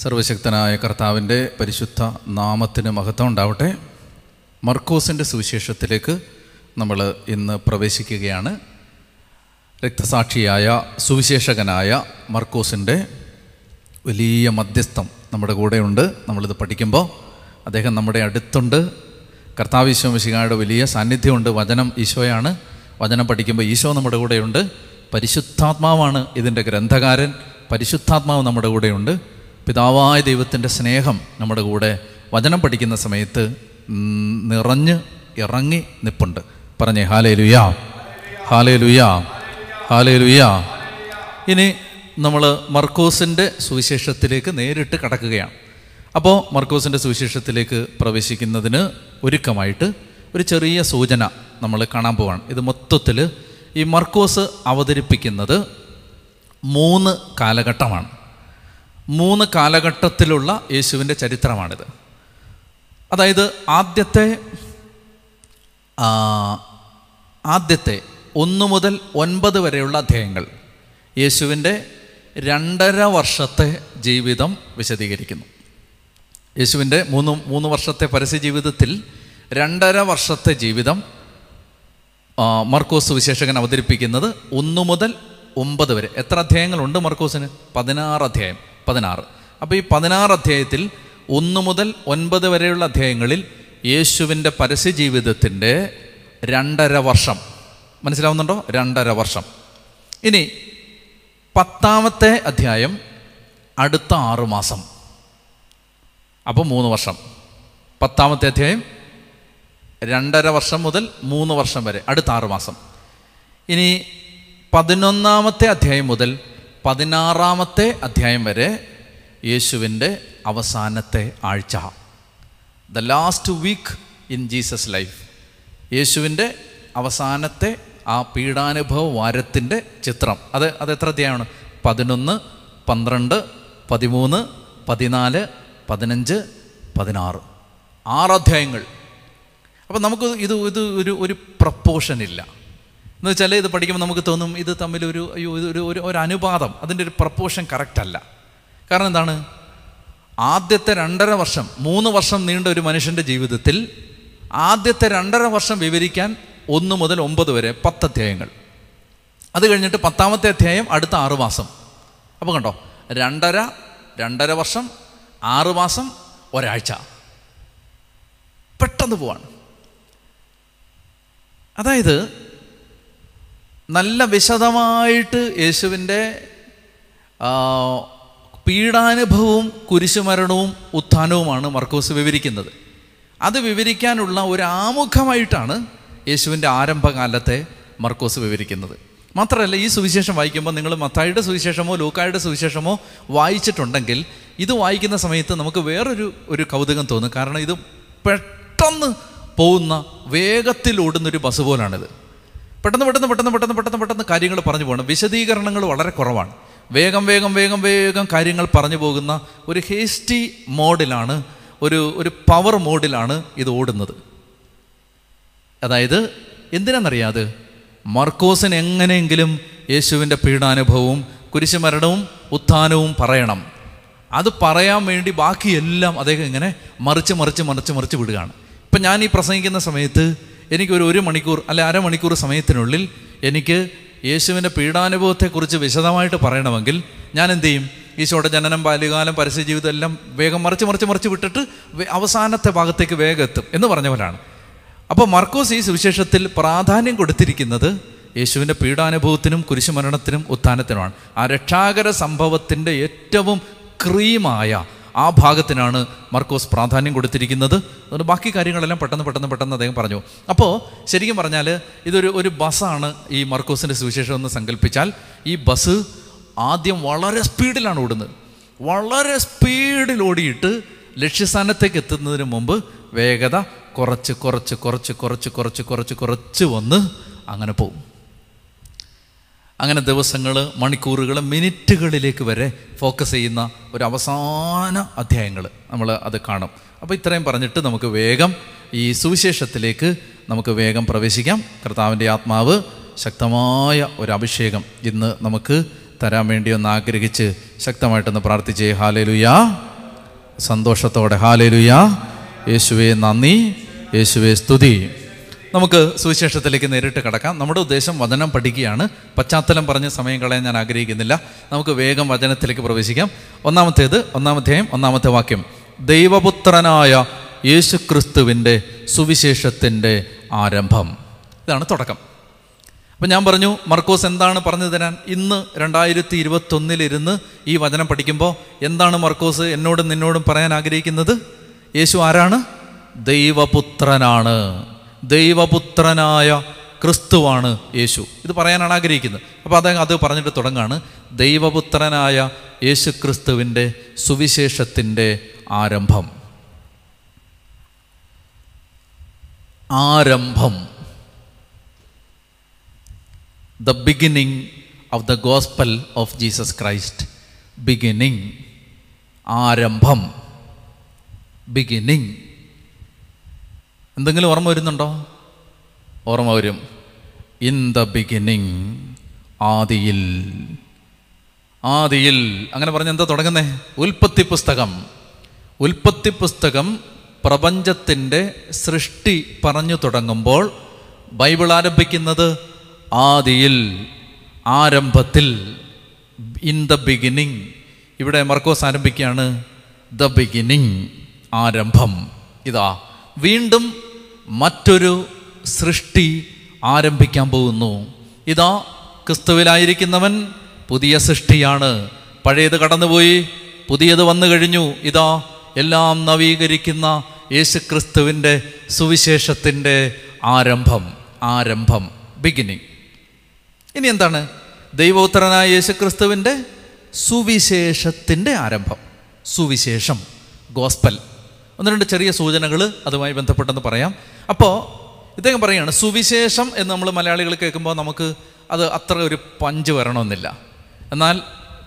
സർവശക്തനായ കർത്താവിന്റെ പരിശുദ്ധ നാമത്തിന് മഹത്വം ഉണ്ടാവട്ടെ. മർക്കോസിന്റെ സുവിശേഷത്തിലേക്ക് നമ്മൾ ഇന്ന് പ്രവേശിക്കുകയാണ്. രക്തസാക്ഷിയായ സുവിശേഷകനായ മർക്കോസിന്റെ വലിയ മധ്യസ്ഥം നമ്മുടെ കൂടെയുണ്ട്. നമ്മളിത് പഠിക്കുമ്പോൾ അദ്ദേഹം നമ്മുടെ അടുത്തുണ്ട്. കർത്താവ് ഈശോ മിശികായുടെ വലിയ സാന്നിധ്യമുണ്ട്. വചനം ഈശോയാണ്. വചനം പഠിക്കുമ്പോൾ ഈശോ നമ്മുടെ കൂടെയുണ്ട്. പരിശുദ്ധാത്മാവാണ് ഇതിന്റെ ഗ്രന്ഥകാരൻ. പരിശുദ്ധാത്മാവ് നമ്മുടെ കൂടെയുണ്ട്. പിതാവായ ദൈവത്തിന്റെ സ്നേഹം നമ്മുടെ കൂടെ വചനം പഠിക്കുന്ന സമയത്ത് നിറഞ്ഞ് ഇറങ്ങി നിപ്പുണ്ട്. പറഞ്ഞേ ഹാലേ ലുയാ ഹാലേ ലുയാ ഹാലേ ലുയാ ഇനി നമ്മൾ മർക്കോസിന്റെ സുവിശേഷത്തിലേക്ക് നേരിട്ട് കടക്കുകയാണ്. അപ്പോൾ മർക്കോസിന്റെ സുവിശേഷത്തിലേക്ക് പ്രവേശിക്കുന്നതിന് ഒരുക്കമായിട്ട് ഒരു ചെറിയ സൂചന നമ്മൾ കാണാൻ പോവാണ്. ഇത് മൊത്തത്തിൽ ഈ മർക്കോസ് അവതരിപ്പിക്കുന്നത് മൂന്ന് കാലഘട്ടമാണ്. മൂന്ന് കാലഘട്ടത്തിലുള്ള യേശുവിന്റെ ചരിത്രമാണിത്. അതായത് ആദ്യത്തെ ആദ്യത്തെ ഒന്ന് മുതൽ ഒൻപത് വരെയുള്ള അധ്യായങ്ങൾ യേശുവിന്റെ രണ്ടര വർഷത്തെ ജീവിതം വിശദീകരിക്കുന്നു. യേശുവിന്റെ മൂന്ന് മൂന്ന് വർഷത്തെ പരസ്യ ജീവിതത്തിൽ രണ്ടര വർഷത്തെ ജീവിതം മർക്കോസ് വിശേഷകൻ അവതരിപ്പിക്കുന്നത് ഒന്ന് മുതൽ ഒമ്പത് വരെ. എത്ര അധ്യായങ്ങളുണ്ട് മർക്കോസിന്? പതിനാറ് അധ്യായം. പതിനാറ്. അപ്പോൾ ഈ പതിനാറ് അധ്യായത്തിൽ ഒന്ന് മുതൽ ഒൻപത് വരെയുള്ള അധ്യായങ്ങളിൽ യേശുവിന്റെ പരസ്യ ജീവിതത്തിന്റെ രണ്ടര വർഷം. മനസ്സിലാവുന്നുണ്ടോ? രണ്ടര വർഷം. ഇനി പത്താമത്തെ അധ്യായം അടുത്ത ആറ് മാസം. അപ്പോൾ മൂന്ന് വർഷം. പത്താമത്തെ അധ്യായം രണ്ടര വർഷം മുതൽ മൂന്ന് വർഷം വരെ. അടുത്ത ആറ് മാസം. ഇനി പതിനൊന്നാമത്തെ അധ്യായം മുതൽ പതിനാറാമത്തെ അധ്യായം വരെ യേശുവിന്റെ അവസാനത്തെ ആഴ്ച. The last week in Jesus life യേശുവിന്റെ അവസാനത്തെ ആ പീഡാനുഭവ വാരത്തിന്റെ ചിത്രം. അത് അത് എത്ര അധ്യായമാണ്? പതിനൊന്ന് പന്ത്രണ്ട് പതിമൂന്ന് പതിനാല് പതിനഞ്ച് പതിനാറ്. ആറ് അധ്യായങ്ങൾ. അപ്പം നമുക്ക് ഇത് ഇത് ഒരു ഒരു പ്രപ്പോഷൻ ഇല്ല എന്ന് വെച്ചാൽ ഇത് പഠിക്കുമ്പോൾ നമുക്ക് തോന്നും ഇത് തമ്മിൽ ഒരു അയ്യോ ഇതൊരു ഒരു ഒരു അനുപാതം. അതിന്റെ ഒരു പ്രപ്പോഷൻ കറക്റ്റ് അല്ല. കാരണം എന്താണ്? ആദ്യത്തെ രണ്ടര വർഷം മൂന്ന് വർഷം നീണ്ട ഒരു മനുഷ്യന്റെ ജീവിതത്തിൽ ആദ്യത്തെ രണ്ടര വർഷം വിവരിക്കാൻ ഒന്ന് മുതൽ ഒമ്പത് വരെ പത്ത് അധ്യായങ്ങൾ. അത് കഴിഞ്ഞിട്ട് പത്താമത്തെ അധ്യായം അടുത്ത ആറു മാസം. അപ്പോൾ കണ്ടോ? രണ്ടര രണ്ടര വർഷം ആറു മാസം ഒരാഴ്ച. പെട്ടെന്ന് പോവാണ്. അതായത് നല്ല വിശദമായിട്ട് യേശുവിന്റെ പീഡാനുഭവവും കുരിശുമരണവും ഉത്ഥാനവുമാണ് മർക്കോസ് വിവരിക്കുന്നത്. അത് വിവരിക്കാനുള്ള ഒരു ആമുഖമായിട്ടാണ് യേശുവിന്റെ ആരംഭകാലത്തെ മർക്കോസ് വിവരിക്കുന്നത്. മാത്രമല്ല ഈ സുവിശേഷം വായിക്കുമ്പോൾ നിങ്ങൾ മത്തായിയുടെ സുവിശേഷമോ ലൂക്കായുടെ സുവിശേഷമോ വായിച്ചിട്ടുണ്ടെങ്കിൽ ഇത് വായിക്കുന്ന സമയത്ത് നമുക്ക് വേറൊരു ഒരു കൗതുകം തോന്നും. കാരണം ഇത് പെട്ടെന്ന് പോകുന്ന വേഗത്തിൽ ഓടുന്നൊരു ബസ് പോലാണിത്. പെട്ടെന്ന് പെട്ടെന്ന് പെട്ടെന്ന് പെട്ടെന്ന് പെട്ടെന്ന് പെട്ടെന്ന് കാര്യങ്ങൾ പറഞ്ഞു പോകണം. വിശദീകരണങ്ങൾ വളരെ കുറവാണ്. വേഗം വേഗം വേഗം വേഗം കാര്യങ്ങൾ പറഞ്ഞു പോകുന്ന ഒരു ഹേസ്റ്റി മോഡിലാണ് ഒരു ഒരു പവർ മോഡിലാണ് ഇത് ഓടുന്നത്. അതായത് എന്തിനാണെന്നറിയാതെ? മർക്കോസിന് എങ്ങനെയെങ്കിലും യേശുവിന്റെ പീഡാനുഭവവും കുരിശുമരണവും ഉത്ഥാനവും പറയണം. അത് പറയാൻ വേണ്ടി ബാക്കിയെല്ലാം അദ്ദേഹം ഇങ്ങനെ മറിച്ച് മറിച്ച് മറിച്ച് മറിച്ച് വിടുകയാണ്. ഇപ്പം ഞാൻ ഈ പ്രസംഗിക്കുന്ന സമയത്ത് എനിക്കൊരു ഒരു മണിക്കൂർ അല്ലെ അരമണിക്കൂർ സമയത്തിനുള്ളിൽ എനിക്ക് യേശുവിന്റെ പീഡാനുഭവത്തെക്കുറിച്ച് വിശദമായിട്ട് പറയണമെങ്കിൽ ഞാൻ എന്തു ചെയ്യും? ഈശോയുടെ ജനനം ബാല്യകാലം പരസ്യ ജീവിതം എല്ലാം വേഗം മറിച്ച് മറിച്ച് മറിച്ച് വിട്ടിട്ട് അവസാനത്തെ ഭാഗത്തേക്ക് വേഗം എത്തും എന്ന് പറഞ്ഞവരാണ് അപ്പോൾ മർക്കോസ് ഈ സുവിശേഷത്തിൽ പ്രാധാന്യം കൊടുത്തിരിക്കുന്നത് യേശുവിന്റെ പീഡാനുഭവത്തിനും കുരിശുമരണത്തിനും ഉത്ഥാനത്തിനുമാണ്. ആ രക്ഷാകര സംഭവത്തിന്റെ ഏറ്റവും ക്രീമായ ആ ഭാഗത്തിനാണ് മർക്കോസ് പ്രാധാന്യം കൊടുത്തിരിക്കുന്നത്. അതുകൊണ്ട് ബാക്കി കാര്യങ്ങളെല്ലാം പെട്ടെന്ന് പെട്ടെന്ന് പെട്ടെന്ന് അദ്ദേഹം പറഞ്ഞു. അപ്പോൾ ശരിക്കും പറഞ്ഞാൽ ഇതൊരു ഒരു ബസ്സാണ് ഈ മർക്കോസിന്റെ സുവിശേഷം എന്ന് സങ്കല്പിച്ചാൽ ഈ ബസ് ആദ്യം വളരെ സ്പീഡിലാണ് ഓടുന്നത്. വളരെ സ്പീഡിൽ ഓടിയിട്ട് ലക്ഷ്യസ്ഥാനത്തേക്ക് എത്തുന്നതിന് മുമ്പ് വേഗത കുറച്ച് കുറച്ച് കുറച്ച് കുറച്ച് കുറച്ച് കുറച്ച് കുറച്ച് വന്ന് അങ്ങനെ പോകും. അങ്ങനെ ദിവസങ്ങൾ മണിക്കൂറുകൾ മിനിറ്റുകളിലേക്ക് വരെ ഫോക്കസ് ചെയ്യുന്ന ഒരു അവസാന അധ്യായങ്ങൾ നമ്മൾ അത് കാണും. അപ്പോൾ ഇത്രയും പറഞ്ഞിട്ട് നമുക്ക് വേഗം ഈ സുവിശേഷത്തിലേക്ക് നമുക്ക് വേഗം പ്രവേശിക്കാം. കർത്താവിന്റെ ആത്മാവ് ശക്തമായ ഒരു അഭിഷേകം ഇന്ന് നമുക്ക് തരാൻ വേണ്ടി ഒന്ന് ആഗ്രഹിച്ച് ശക്തമായിട്ടൊന്ന് പ്രാർത്ഥിച്ചേ. ഹാലേ ലുയാ സന്തോഷത്തോടെ. ഹാലേലുയാ യേശുവേ നന്ദി. യേശുവേ സ്തുതി. നമുക്ക് സുവിശേഷത്തിലേക്ക് നേരിട്ട് കടക്കാം. നമ്മുടെ ഉദ്ദേശം വചനം പഠിക്കുകയാണ്. പശ്ചാത്തലം പറഞ്ഞ് സമയം കളയാൻ ഞാൻ ആഗ്രഹിക്കുന്നില്ല. നമുക്ക് വേഗം വചനത്തിലേക്ക് പ്രവേശിക്കാം. ഒന്നാമത്തേത് ഒന്നാമധ്യായം ഒന്നാമത്തെ വാക്യം. ദൈവപുത്രനായ യേശു ക്രിസ്തുവിന്റെ സുവിശേഷത്തിന്റെ ആരംഭം. ഇതാണ് തുടക്കം. അപ്പം ഞാൻ പറഞ്ഞു മർക്കോസ് എന്താണ് പറഞ്ഞു തരാൻ? ഇന്ന് രണ്ടായിരത്തി ഇരുപത്തൊന്നിലിരുന്ന് ഈ വചനം പഠിക്കുമ്പോൾ എന്താണ് മർക്കോസ് എന്നോടും നിന്നോടും പറയാൻ ആഗ്രഹിക്കുന്നത്? യേശു ആരാണ്? ദൈവപുത്രനാണ്. ദൈവപുത്രനായ ക്രിസ്തുവാണ് യേശു. ഇത് പറയാനാണ് ആഗ്രഹിക്കുന്നത്. അപ്പോൾ അദ്ദേഹം അത് പറഞ്ഞിട്ട് തുടങ്ങാണ്. ദൈവപുത്രനായ യേശു ക്രിസ്തുവിന്റെ സുവിശേഷത്തിന്റെ ആരംഭം. ആരംഭം. The beginning of the gospel of Jesus Christ beginning ആരംഭം. ബിഗിനിങ് എന്തെങ്കിലും ഓർമ്മ വരുന്നുണ്ടോ? ഓർമ്മ വരും. ഇൻ ദ ബിഗിനിങ് ആദിയിൽ ആദിയിൽ. അങ്ങനെ പറഞ്ഞ എന്താ തുടങ്ങുന്നേ? ഉൽപ്പത്തി പുസ്തകം. ഉൽപ്പത്തി പുസ്തകം പ്രപഞ്ചത്തിന്റെ സൃഷ്ടി പറഞ്ഞു തുടങ്ങുമ്പോൾ ബൈബിൾ ആരംഭിക്കുന്നത് ആദിയിൽ ആരംഭത്തിൽ ഇൻ ദ ബിഗിനിങ് ഇവിടെ മർക്കോസ് ആരംഭിക്കുകയാണ് ദ ബിഗിനിങ് ആരംഭം. ഇതാ. വീണ്ടും മറ്റൊരു സൃഷ്ടി ആരംഭിക്കാൻ പോകുന്നു. ഇതാ ക്രിസ്തുവിലായിരിക്കുന്നവൻ പുതിയ സൃഷ്ടിയാണ്. പഴയത് കടന്നുപോയി പുതിയത് വന്നു കഴിഞ്ഞു. ഇതാ എല്ലാം നവീകരിക്കുന്ന യേശുക്രിസ്തുവിന്റെ സുവിശേഷത്തിന്റെ ആരംഭം ആരംഭം ബിഗിനിങ് ഇനി എന്താണ്? ദൈവോത്തരനായ യേശുക്രിസ്തുവിന്റെ സുവിശേഷത്തിന്റെ ആരംഭം. സുവിശേഷം ഗോസ്പൽ. ഒന്ന് രണ്ട് ചെറിയ സൂചനകൾ അതുമായി ബന്ധപ്പെട്ടെന്ന് പറയാം. അപ്പോൾ ഇദ്ദേഹം പറയുകയാണ് സുവിശേഷം എന്ന് നമ്മൾ മലയാളികൾ കേൾക്കുമ്പോൾ നമുക്ക് അത് അത്ര ഒരു പഞ്ച് വരണമെന്നില്ല. എന്നാൽ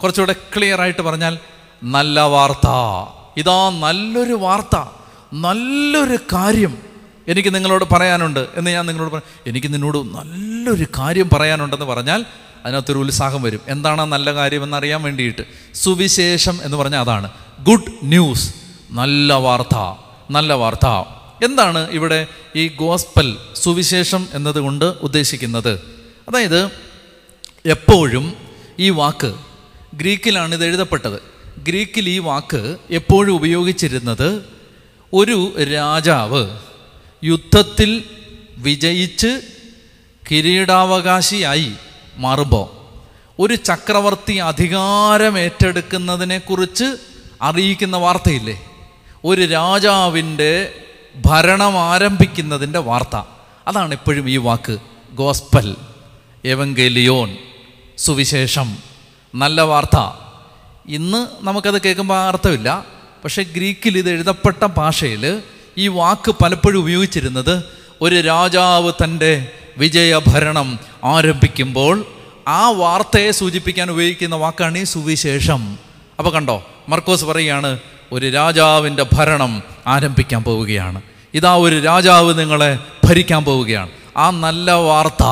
കുറച്ചുകൂടെ ക്ലിയർ ആയിട്ട് പറഞ്ഞാൽ നല്ല വാർത്ത. ഇതാ നല്ലൊരു വാർത്ത. നല്ലൊരു കാര്യം എനിക്ക് നിങ്ങളോട് പറയാനുണ്ട് എന്ന് ഞാൻ നിങ്ങളോട് പറ എനിക്ക് നിന്നോട് നല്ലൊരു കാര്യം പറയാനുണ്ടെന്ന് പറഞ്ഞാൽ അതിനകത്തൊരു ഉത്സാഹം വരും. എന്താണ് നല്ല കാര്യം എന്നറിയാൻ വേണ്ടിയിട്ട്? സുവിശേഷം എന്ന് പറഞ്ഞാൽ അതാണ്. Good news. നല്ല വാർത്ത നല്ല വാർത്ത. എന്താണ് ഇവിടെ ഈ ഗോസ്പൽ സുവിശേഷം എന്നതുകൊണ്ട് ഉദ്ദേശിക്കുന്നത്? അതായത് എപ്പോഴും ഈ വാക്ക് ഗ്രീക്കിലാണ് ഇത് എഴുതപ്പെട്ടത്. ഗ്രീക്കിൽ ഈ വാക്ക് എപ്പോഴും ഉപയോഗിച്ചിരുന്നത് ഒരു രാജാവ് യുദ്ധത്തിൽ വിജയിച്ച് കിരീടാവകാശിയായി മാറുമ്പോൾ ഒരു ചക്രവർത്തി അധികാരം ഏറ്റെടുക്കുന്നതിനെക്കുറിച്ച് അറിയിക്കുന്ന വാർത്തയില്ലേ? ഒരു രാജാവിന്റെ ഭരണം ആരംഭിക്കുന്നതിന്റെ വാർത്ത. അതാണ് എപ്പോഴും ഈ വാക്ക്. ഗോസ്പൽ എവങ്കലിയോൻ സുവിശേഷം. നല്ല വാർത്ത. ഇന്ന് നമുക്കത് കേൾക്കുമ്പോൾ അർത്ഥമില്ല. പക്ഷേ ഗ്രീക്കിൽ ഇത് എഴുതപ്പെട്ട ഭാഷയിൽ ഈ വാക്ക് പലപ്പോഴും ഉപയോഗിച്ചിരുന്നത് ഒരു രാജാവ് തന്റെ വിജയഭരണം ആരംഭിക്കുമ്പോൾ ആ വാർത്തയെ സൂചിപ്പിക്കാൻ ഉപയോഗിക്കുന്ന വാക്കാണ് ഈ സുവിശേഷം. അപ്പോൾ കണ്ടോ മർക്കോസ് പറയുകയാണ് ഒരു രാജാവിന്റെ ഭരണം ആരംഭിക്കാൻ പോവുകയാണ്. ഇതാ ഒരു രാജാവ് നിങ്ങളെ ഭരിക്കാൻ പോവുകയാണ്. ആ നല്ല വാർത്ത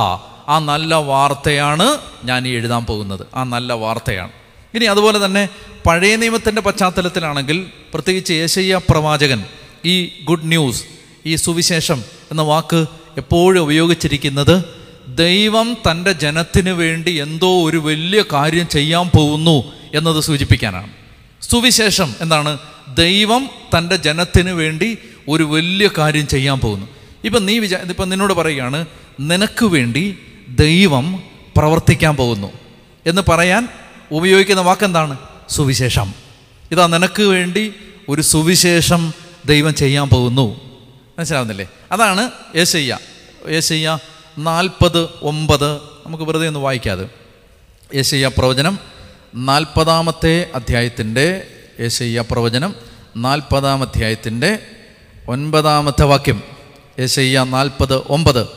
ആ നല്ല വാർത്തയാണ് ഞാൻ ഈ എഴുതാൻ പോകുന്നത്. ആ നല്ല വാർത്തയാണ്. ഇനി അതുപോലെ തന്നെ പഴയ നിയമത്തിന്റെ പശ്ചാത്തലത്തിലാണെങ്കിൽ പ്രത്യേകിച്ച് യേശയ്യ പ്രവാചകൻ ഈ ഗുഡ് ന്യൂസ് ഈ സുവിശേഷം എന്ന വാക്ക് എപ്പോഴും ഉപയോഗിച്ചിരിക്കുന്നത് ദൈവം തന്റെ ജനത്തിന് വേണ്ടി എന്തോ ഒരു വലിയ കാര്യം ചെയ്യാൻ പോകുന്നു എന്നത് സൂചിപ്പിക്കാനാണ്. സുവിശേഷം എന്താണ്? ദൈവം തന്റെ ജനത്തിന് വേണ്ടി ഒരു വലിയ കാര്യം ചെയ്യാൻ പോകുന്നു. ഇപ്പം നീ വിചാ ഇപ്പം നിന്നോട് പറയുകയാണ് നിനക്ക് വേണ്ടി ദൈവം പ്രവർത്തിക്കാൻ പോകുന്നു. എന്ന് പറയാൻ ഉപയോഗിക്കുന്ന വാക്കെന്താണ്? സുവിശേഷം. ഇതാ നിനക്ക് വേണ്ടി ഒരു സുവിശേഷം ദൈവം ചെയ്യാൻ പോകുന്നു. മനസ്സിലാവുന്നില്ലേ? അതാണ് യേശയ്യ. യേശയ്യ നാൽപ്പത് ഒമ്പത് നമുക്ക് വെറുതെ ഒന്ന് വായിക്കാതെ. യേശയ്യ പ്രവചനം നാൽപ്പതാമത്തെ അധ്യായത്തിന്റെ യേശയ്യ പ്രവചനം നാൽപ്പതാം അധ്യായത്തിന്റെ ഒൻപതാമത്തെ വാക്യം. യേശയ്യ നാൽപ്പത് ഒമ്പത്.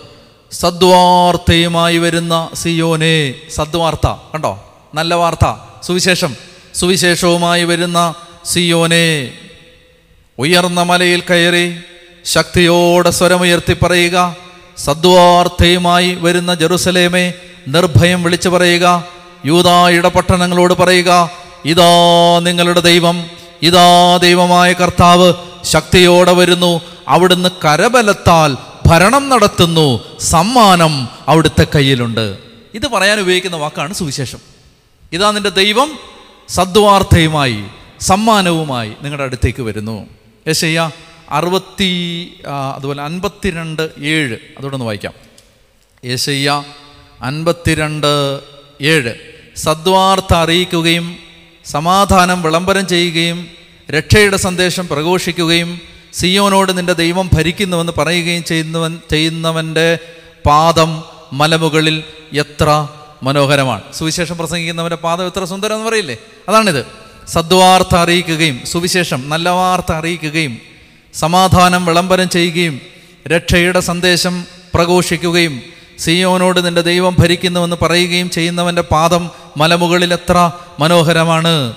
സദ്വാർത്തയുമായി വരുന്ന സിയോനെ സദ്വാർത്ത കണ്ടോ? നല്ല വാർത്ത. സുവിശേഷം. സുവിശേഷവുമായി വരുന്ന സിയോനെ. ഉയർന്ന മലയിൽ കയറി ശക്തിയോടെ സ്വരമുയർത്തി പറയുക. സദ്വാർത്തയുമായി വരുന്ന ജെറുസലേമെ നിർഭയം വിളിച്ചു പറയുക. യൂതാ പട്ടണങ്ങളോട് പറയുക. ഇതാ നിങ്ങളുടെ ദൈവം ഇതാ ദൈവമായ കർത്താവ് ശക്തിയോടെ വരുന്നു. അവിടുന്ന് കരബലത്താൽ ഭരണം നടത്തുന്നു. സമ്മാനം അവിടുത്തെ കയ്യിലുണ്ട്. ഇത് പറയാൻ ഉപയോഗിക്കുന്ന വാക്കാണ് സുവിശേഷം. ഇതാ നിന്റെ ദൈവം സദ്വാർത്ഥയുമായി സമ്മാനവുമായി നിങ്ങളുടെ അടുത്തേക്ക് വരുന്നു. യേശയ്യ അറുപത്തി അതുപോലെ അൻപത്തിരണ്ട് ഏഴ്. അതോടെ ഒന്ന് വായിക്കാം. യേശയ്യ അൻപത്തിരണ്ട് ഏഴ്. സദ്വാർത്ഥ അറിയിക്കുകയും സമാധാനം വിളംബരം ചെയ്യുകയും രക്ഷയുടെ സന്ദേശം പ്രഘോഷിക്കുകയും സിയോനോട് നിന്റെ ദൈവം ഭരിക്കുന്നുവെന്ന് പറയുകയും ചെയ്യുന്നവൻ ചെയ്യുന്നവന്റെ പാദം മലമുകളിൽ എത്ര മനോഹരമാണ്. സുവിശേഷം പ്രസംഗിക്കുന്നവന്റെ പാദം എത്ര സുന്ദരം എന്ന് പറയില്ലേ? അതാണിത്. സദ്വാർത്ത അറിയിക്കുകയും സുവിശേഷം നല്ല വാർത്ത അറിയിക്കുകയും സമാധാനം വിളംബരം ചെയ്യുകയും രക്ഷയുടെ സന്ദേശം പ്രഘോഷിക്കുകയും സിയോനോട് നിന്റെ ദൈവം ഭരിക്കുന്നുവെന്ന് പറയുകയും ചെയ്യുന്നവന്റെ പാദം മലമുകളിൽ എത്ര മനോഹരമാണ്.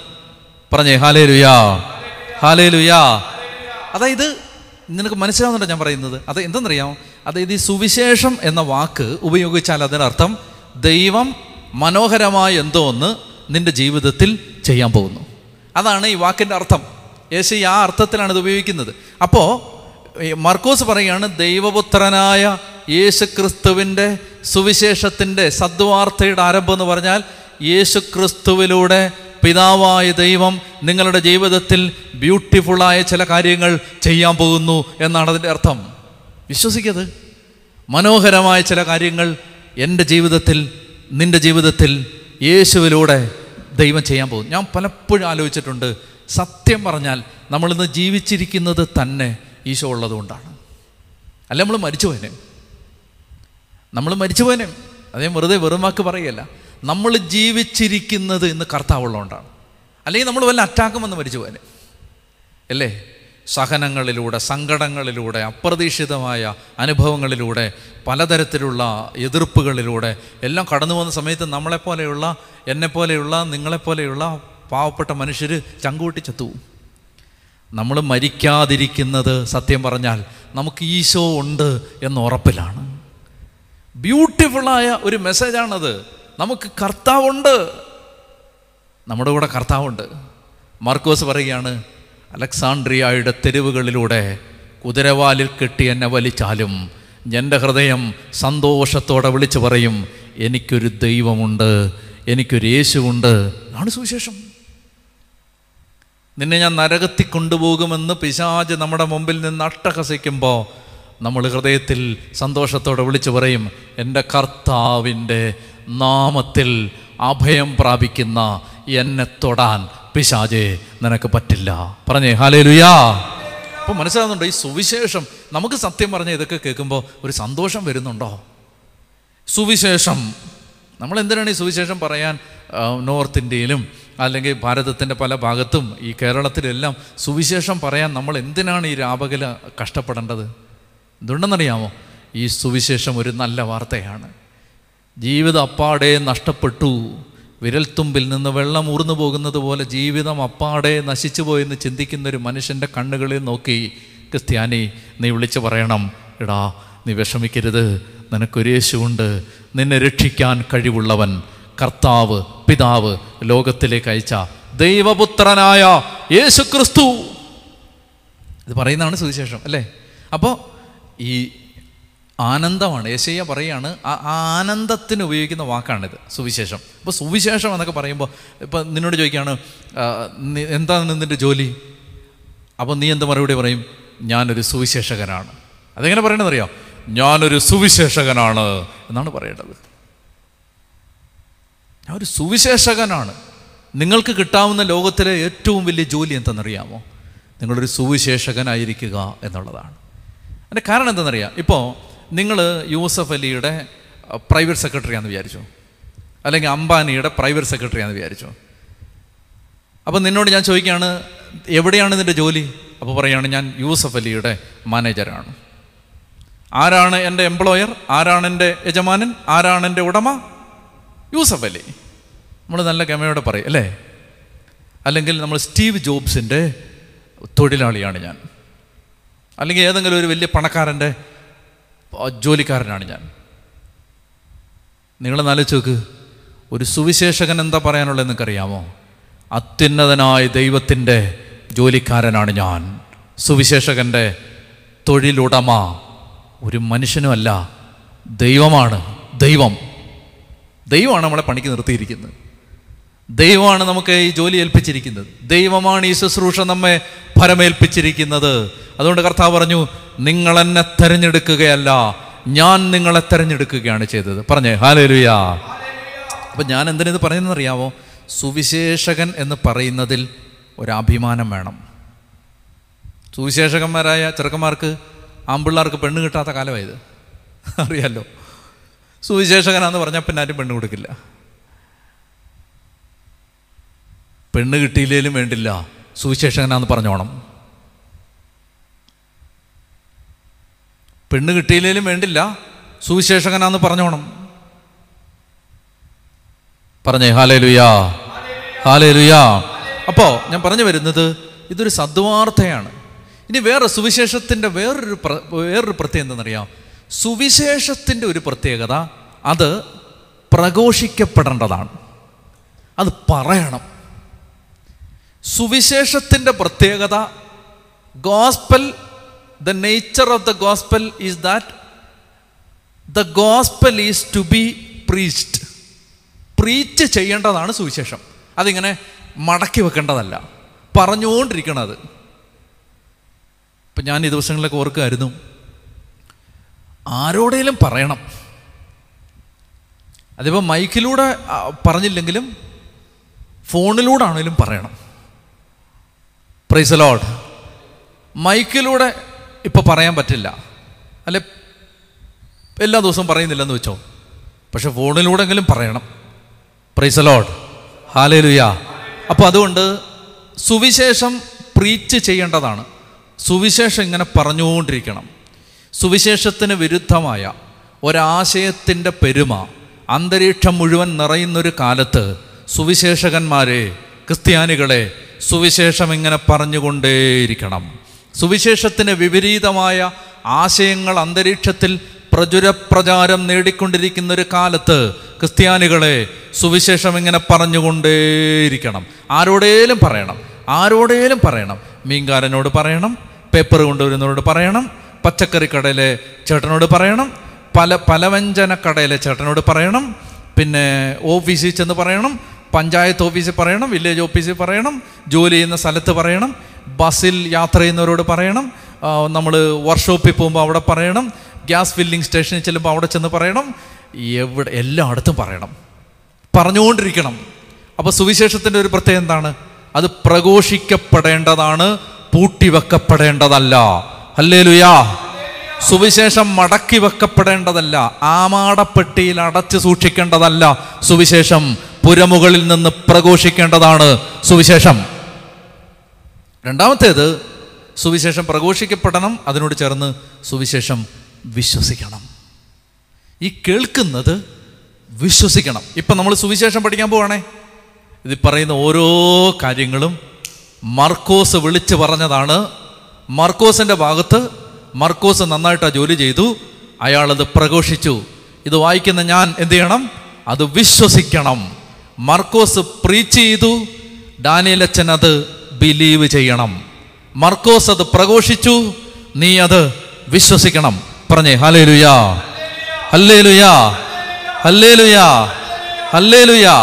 പറഞ്ഞേ ഹാലേ ലുയാ ഹാലേ ലുയാ അതായത് നിനക്ക് മനസ്സിലാവുന്നുണ്ടോ ഞാൻ പറയുന്നത്? അത് എന്തെന്നറിയാമോ? അതായത് ഈ സുവിശേഷം എന്ന വാക്ക് ഉപയോഗിച്ചാൽ അതിനർത്ഥം ദൈവം മനോഹരമായ എന്തോ ഒന്ന് നിന്റെ ജീവിതത്തിൽ ചെയ്യാൻ പോകുന്നു. അതാണ് ഈ വാക്കിന്റെ അർത്ഥം. യേശു ആ അർത്ഥത്തിലാണ് ഇത് ഉപയോഗിക്കുന്നത്. അപ്പോൾ മർക്കോസ് പറയുകയാണ് ദൈവപുത്രനായ യേശു ക്രിസ്തുവിന്റെ സുവിശേഷത്തിന്റെ സദ്വാർത്തയുടെ ആരംഭം എന്ന് പറഞ്ഞാൽ യേശു ക്രിസ്തുവിലൂടെ പിതാവായ ദൈവം നിങ്ങളുടെ ജീവിതത്തിൽ ബ്യൂട്ടിഫുള്ളായ ചില കാര്യങ്ങൾ ചെയ്യാൻ പോകുന്നു എന്നാണ് അതിന്റെ അർത്ഥം. വിശ്വസിക്കത് മനോഹരമായ ചില കാര്യങ്ങൾ എന്റെ ജീവിതത്തിൽ നിന്റെ ജീവിതത്തിൽ യേശുവിലൂടെ ദൈവം ചെയ്യാൻ പോകും ഞാൻ പലപ്പോഴും ആലോചിച്ചിട്ടുണ്ട് സത്യം പറഞ്ഞാൽ നമ്മളിന്ന് ജീവിച്ചിരിക്കുന്നത് തന്നെ ഈശോ ഉള്ളതുകൊണ്ടാണ്. അല്ല നമ്മൾ മരിച്ചു പോയനെ നമ്മൾ മരിച്ചു പോയനെ അതേ വെറുതെ വെറും വാക്ക് പറയല്ല. നമ്മൾ ജീവിച്ചിരിക്കുന്നത് ഇന്ന് കർത്താവുള്ളതുകൊണ്ടാണ്. അല്ലെങ്കിൽ നമ്മൾ വല്ല അറ്റാക്കും വന്ന് മരിച്ചു പോകാൻ അല്ലേ? സഹനങ്ങളിലൂടെ സങ്കടങ്ങളിലൂടെ അപ്രതീക്ഷിതമായ അനുഭവങ്ങളിലൂടെ പലതരത്തിലുള്ള എതിർപ്പുകളിലൂടെ എല്ലാം കടന്നു പോകുന്ന സമയത്ത് നമ്മളെപ്പോലെയുള്ള എന്നെപ്പോലെയുള്ള നിങ്ങളെപ്പോലെയുള്ള പാവപ്പെട്ട മനുഷ്യർ ചങ്കൂട്ടി ചത്തുവും നമ്മൾ മരിക്കാതിരിക്കുന്നത് സത്യം പറഞ്ഞാൽ നമുക്ക് ഈശോ ഉണ്ട് എന്ന ഉറപ്പിലാണ്. ബ്യൂട്ടിഫുള്ളായ ഒരു മെസ്സേജാണത് നമുക്ക് കർത്താവുണ്ട്. നമ്മുടെ കൂടെ കർത്താവുണ്ട്. മാർക്കോസ് പറയുകയാണ് അലക്സാണ്ട്രിയയുടെ തെരുവുകളിലൂടെ കുതിരവാലിൽ കെട്ടി എന്നെ വലിച്ചാലും എന്റെ ഹൃദയം സന്തോഷത്തോടെ വിളിച്ചു പറയും എനിക്കൊരു ദൈവമുണ്ട് എനിക്കൊരു യേശുവുണ്ട്. ആണ് സുവിശേഷം. നിന്നെ ഞാൻ നരകത്തിൽ കൊണ്ടുപോകുമെന്ന് പിശാജ് നമ്മുടെ മുമ്പിൽ നിന്ന് അട്ടഹസിക്കുമ്പോൾ നമ്മൾ ഹൃദയത്തിൽ സന്തോഷത്തോടെ വിളിച്ചു പറയും എന്റെ കർത്താവിന്റെ നാമത്തിൽ അഭയം പ്രാപിക്കുന്ന എന്നെ തൊടാൻ പിശാജെ നിനക്ക് പറ്റില്ല. പറഞ്ഞേ ഹാലേ ലുയാ അപ്പോൾ മനസ്സിലാകുന്നുണ്ടോ ഈ സുവിശേഷം നമുക്ക് സത്യം പറഞ്ഞ ഇതൊക്കെ കേൾക്കുമ്പോൾ ഒരു സന്തോഷം വരുന്നുണ്ടോ? സുവിശേഷം നമ്മൾ എന്തിനാണ് ഈ സുവിശേഷം പറയാൻ നോർത്ത് ഇന്ത്യയിലും അല്ലെങ്കിൽ ഭാരതത്തിന്റെ പല ഭാഗത്തും ഈ കേരളത്തിലെല്ലാം സുവിശേഷം പറയാൻ നമ്മൾ എന്തിനാണ് ഈ രാപകല കഷ്ടപ്പെടേണ്ടത്? എന്തുണ്ടെന്നറിയാമോ ഈ സുവിശേഷം ഒരു നല്ല വാർത്തയാണ്. ജീവിതം അപ്പാടെ നഷ്ടപ്പെട്ടു. വിരൽത്തുമ്പിൽ നിന്ന് വെള്ളം ഊർന്നു പോകുന്നത് പോലെ ജീവിതം അപ്പാടെ നശിച്ചു പോയെന്ന് ചിന്തിക്കുന്ന ഒരു മനുഷ്യന്റെ കണ്ണുകളിൽ നോക്കി ക്രിസ്ത്യാനി നീ വിളിച്ചു പറയണം. എടാ നീ വിഷമിക്കരുത്. നിനക്കൊരു യേശുണ്ട് നിന്നെ രക്ഷിക്കാൻ കഴിവുള്ളവൻ. കർത്താവ് പിതാവ് ലോകത്തിലേക്ക് അയച്ച ദൈവപുത്രനായ യേശു ക്രിസ്തു ഇത് പറയുന്നതാണ് സുവിശേഷം അല്ലേ? അപ്പോൾ ഈ ആനന്ദമാണ്. യേശയ്യ പറയുകയാണ് ആ ആനന്ദത്തിന് ഉപയോഗിക്കുന്ന വാക്കാണിത്. സുവിശേഷം. അപ്പോൾ സുവിശേഷം എന്നൊക്കെ പറയുമ്പോൾ ഇപ്പം നിന്നോട് ചോദിക്കുകയാണ് എന്താ നിന്നിന്റെ എന്താണ് നിന്റെ ജോലി? അപ്പോൾ നീ എന്ത് മറുപടി പറയും? ഞാനൊരു സുവിശേഷകനാണ്. അതെങ്ങനെ പറയണമെന്നറിയോ ഞാനൊരു സുവിശേഷകനാണ് എന്നാണ് പറയേണ്ടത്. ഞാൻ ഒരു സുവിശേഷകനാണ്. നിങ്ങൾക്ക് കിട്ടാവുന്ന ലോകത്തിലെ ഏറ്റവും വലിയ ജോലി എന്തെന്നറിയാമോ? നിങ്ങളൊരു സുവിശേഷകനായിരിക്കുക എന്നുള്ളതാണ്. അതിന്റെ കാരണം എന്തെന്നറിയാം? ഇപ്പോൾ നിങ്ങൾ യൂസഫ് അലിയുടെ പ്രൈവറ്റ് സെക്രട്ടറി ആണെന്ന് വിചാരിച്ചു? അല്ലെങ്കിൽ അംബാനിയുടെ പ്രൈവറ്റ് സെക്രട്ടറി ആണെന്ന് വിചാരിച്ചു? അപ്പം നിന്നോട് ഞാൻ ചോദിക്കുകയാണ് എവിടെയാണ് നിന്റെ ജോലി? അപ്പോൾ പറയുകയാണ് ഞാൻ യൂസഫ് അലിയുടെ മാനേജറാണ്. ആരാണ് എന്റെ എംപ്ലോയർ ആരാണ് എന്റെ യജമാനൻ? ആരാണ് എന്റെ ഉടമ? യൂസഫ് അലി. നമ്മൾ നല്ല ഗമയോടെ പറയും അല്ലേ? അല്ലെങ്കിൽ നമ്മൾ സ്റ്റീവ് ജോബ്സിന്റെ തൊഴിലാളിയാണ് ഞാൻ. അല്ലെങ്കിൽ ഏതെങ്കിലും ഒരു വലിയ പണക്കാരന്റെ ജോലിക്കാരനാണ് ഞാൻ. നിങ്ങൾ നാലോചിച്ച് നോക്ക്. ഒരു സുവിശേഷകൻ എന്താ പറയാനുള്ളത് നിങ്ങൾക്കറിയാമോ? അത്യുന്നതനായ ദൈവത്തിന്റെ ജോലിക്കാരനാണ് ഞാൻ. സുവിശേഷകന്റെ തൊഴിലുടമ. ഒരു മനുഷ്യനുമല്ല. ദൈവമാണ് ദൈവം. ദൈവമാണ് നമ്മളെ പണിക്ക് നിർത്തിയിരിക്കുന്നത്. ദൈവമാണ് നമുക്ക് ഈ ജോലി ഏൽപ്പിച്ചിരിക്കുന്നത്. ദൈവമാണ് ഈ ശുശ്രൂഷ നമ്മെ ഫലമേൽപ്പിച്ചിരിക്കുന്നത് അതുകൊണ്ട് കർത്താവ് പറഞ്ഞു നിങ്ങൾ എന്നെ തിരഞ്ഞെടുക്കുകയല്ല ഞാൻ നിങ്ങളെ തിരഞ്ഞെടുക്കുകയാണ് ചെയ്തത്. പറഞ്ഞേ ഹാലലുയാ. അപ്പം ഞാൻ എന്തിനിത് പറയുന്നതെന്നറിയാമോ സുവിശേഷകൻ എന്ന് പറയുന്നതിൽ ഒരഭിമാനം വേണം. സുവിശേഷകന്മാരായ ചെറുക്കന്മാർക്ക് ആമ്പിള്ളാർക്ക് പെണ്ണ് കിട്ടാത്ത കാലമായത്. അറിയാലോ? സുവിശേഷകനാന്ന് പറഞ്ഞാൽ പിന്നെ ആരും പെണ്ണ് കൊടുക്കില്ല. പെണ്ണ് കിട്ടിയില്ലേലും വേണ്ടില്ല. സുവിശേഷകനാന്ന് പറഞ്ഞോണം. പെണ്ണ് കിട്ടിയില്ലേലും വേണ്ടില്ല. സുവിശേഷകനാന്ന് പറഞ്ഞോണം. പറഞ്ഞേ ഹാലേ ലുയാ ഹാലേ ലുയാ അപ്പോൾ ഞാൻ പറഞ്ഞു വരുന്നത് ഇതൊരു സദ്വാർത്ഥയാണ്. ഇനി വേറെ സുവിശേഷത്തിന്റെ വേറൊരു വേറൊരു പ്രത്യേകത എന്തെന്നറിയാം സുവിശേഷത്തിന്റെ ഒരു പ്രത്യേകത അത് പ്രഘോഷിക്കപ്പെടേണ്ടതാണ്. അത് പറയണം. സുവിശേഷത്തിന്റെ പ്രത്യേകത gospel the nature of the gospel is that the gospel is to be preached preach ചെയ്യേണ്ടതാണ് സുവിശേഷം. അതിങ്ങനെ മടക്കി വെക്കേണ്ടതല്ല. പറഞ്ഞുകൊണ്ടിരിക്കണത്. ഇപ്പം ഞാൻ ഈ ദിവസങ്ങളിലൊക്കെ ഓർക്കുമായിരുന്നു ആരോടേലും പറയണം. അതിപ്പോൾ മൈക്കിലൂടെ പറഞ്ഞില്ലെങ്കിലും ഫോണിലൂടെ ആണെങ്കിലും പറയണം. പ്രൈസ് ലോഡ് മൈക്കിലൂടെ ഇപ്പം പറയാൻ പറ്റില്ല. അല്ലെ എല്ലാ ദിവസവും പറയുന്നില്ലെന്ന് വെച്ചോ. പക്ഷെ ഫോണിലൂടെങ്കിലും പറയണം. പ്രൈസ് ലോഡ് ഹാലേലുയ അപ്പോൾ അതുകൊണ്ട് സുവിശേഷം പ്രീച്ച് ചെയ്യേണ്ടതാണ്. സുവിശേഷം ഇങ്ങനെ പറഞ്ഞുകൊണ്ടിരിക്കണം. സുവിശേഷത്തിന് വിരുദ്ധമായ ഒരാശയത്തിന്റെ പെരുമ അന്തരീക്ഷം മുഴുവൻ നിറയുന്നൊരു കാലത്ത് സുവിശേഷകന്മാരെ ക്രിസ്ത്യാനികളെ സുവിശേഷം ഇങ്ങനെ പറഞ്ഞുകൊണ്ടേയിരിക്കണം. സുവിശേഷത്തിന് വിപരീതമായ ആശയങ്ങൾ അന്തരീക്ഷത്തിൽ പ്രചുരപ്രചാരം നേടിക്കൊണ്ടിരിക്കുന്ന ഒരു കാലത്ത് ക്രിസ്ത്യാനികളെ സുവിശേഷം ഇങ്ങനെ പറഞ്ഞുകൊണ്ടേയിരിക്കണം. ആരോടേലും പറയണം. ആരോടേലും പറയണം. മീൻകാരനോട് പറയണം. പേപ്പർ കൊണ്ടുവരുന്നവരോട് പറയണം. പച്ചക്കറി കടയിലെ ചേട്ടനോട് പറയണം. പല പലവ്യഞ്ജന കടയിലെ ചേട്ടനോട് പറയണം. പിന്നെ ഓഫീസിൽ ചെന്ന് പറയണം. പഞ്ചായത്ത് ഓഫീസിൽ പറയണം വില്ലേജ് ഓഫീസിൽ പറയണം ജോലി ചെയ്യുന്ന സ്ഥലത്ത് പറയണം ബസ്സിൽ യാത്ര ചെയ്യുന്നവരോട് പറയണം നമ്മൾ വർക്ക്ഷോപ്പിൽ പോകുമ്പോൾ അവിടെ പറയണം ഗ്യാസ് ഫില്ലിംഗ് സ്റ്റേഷനിൽ ചെല്ലുമ്പോൾ അവിടെ ചെന്ന് പറയണം എവിടെ എല്ലായിടത്തും പറയണം. പറഞ്ഞുകൊണ്ടിരിക്കണം. അപ്പോൾ സുവിശേഷത്തിന്റെ ഒരു പ്രത്യേകത എന്താണ്? അത് പ്രഘോഷിക്കപ്പെടേണ്ടതാണ് പൂട്ടിവെക്കപ്പെടേണ്ടതല്ല. അല്ലേ ലുയാ സുവിശേഷം മടക്കി വെക്കപ്പെടേണ്ടതല്ല ആമാടപ്പെട്ടിയിൽ അടച്ചു സൂക്ഷിക്കേണ്ടതല്ല സുവിശേഷം. പുരമുകളിൽ നിന്ന് പ്രഘോഷിക്കേണ്ടതാണ് സുവിശേഷം. രണ്ടാമത്തേത് സുവിശേഷം പ്രഘോഷിക്കപ്പെടണം അതിനോട് ചേർന്ന് സുവിശേഷം വിശ്വസിക്കണം. ഈ കേൾക്കുന്നത് വിശ്വസിക്കണം. ഇപ്പം നമ്മൾ സുവിശേഷം പഠിക്കാൻ പോവാണേ. ഇത് പറയുന്ന ഓരോ കാര്യങ്ങളും മർക്കോസ് വിളിച്ചു പറഞ്ഞതാണ്. മർക്കോസിന്റെ ഭാഗത്ത് മർക്കോസ് നന്നായിട്ട് ജോലി ചെയ്തു. അയാളത് പ്രഘോഷിച്ചു. ഇത് വായിക്കുന്ന ഞാൻ എന്ത് ചെയ്യണം? അത് വിശ്വസിക്കണം. മർക്കോസ് പ്രീച്ച് ചെയ്തു. ഡാനിയലച്ചൻ അത് ബിലീവ് ചെയ്യണം. മർക്കോസ് അത് പ്രഘോഷിച്ചു. നീ അത് വിശ്വസിക്കണം. പറഞ്ഞേ ഹലേ ലുയാ ഹല്ലേ ലുയാ ഹല്ലേ ലുയാ ഹല്ലേ ലുയാ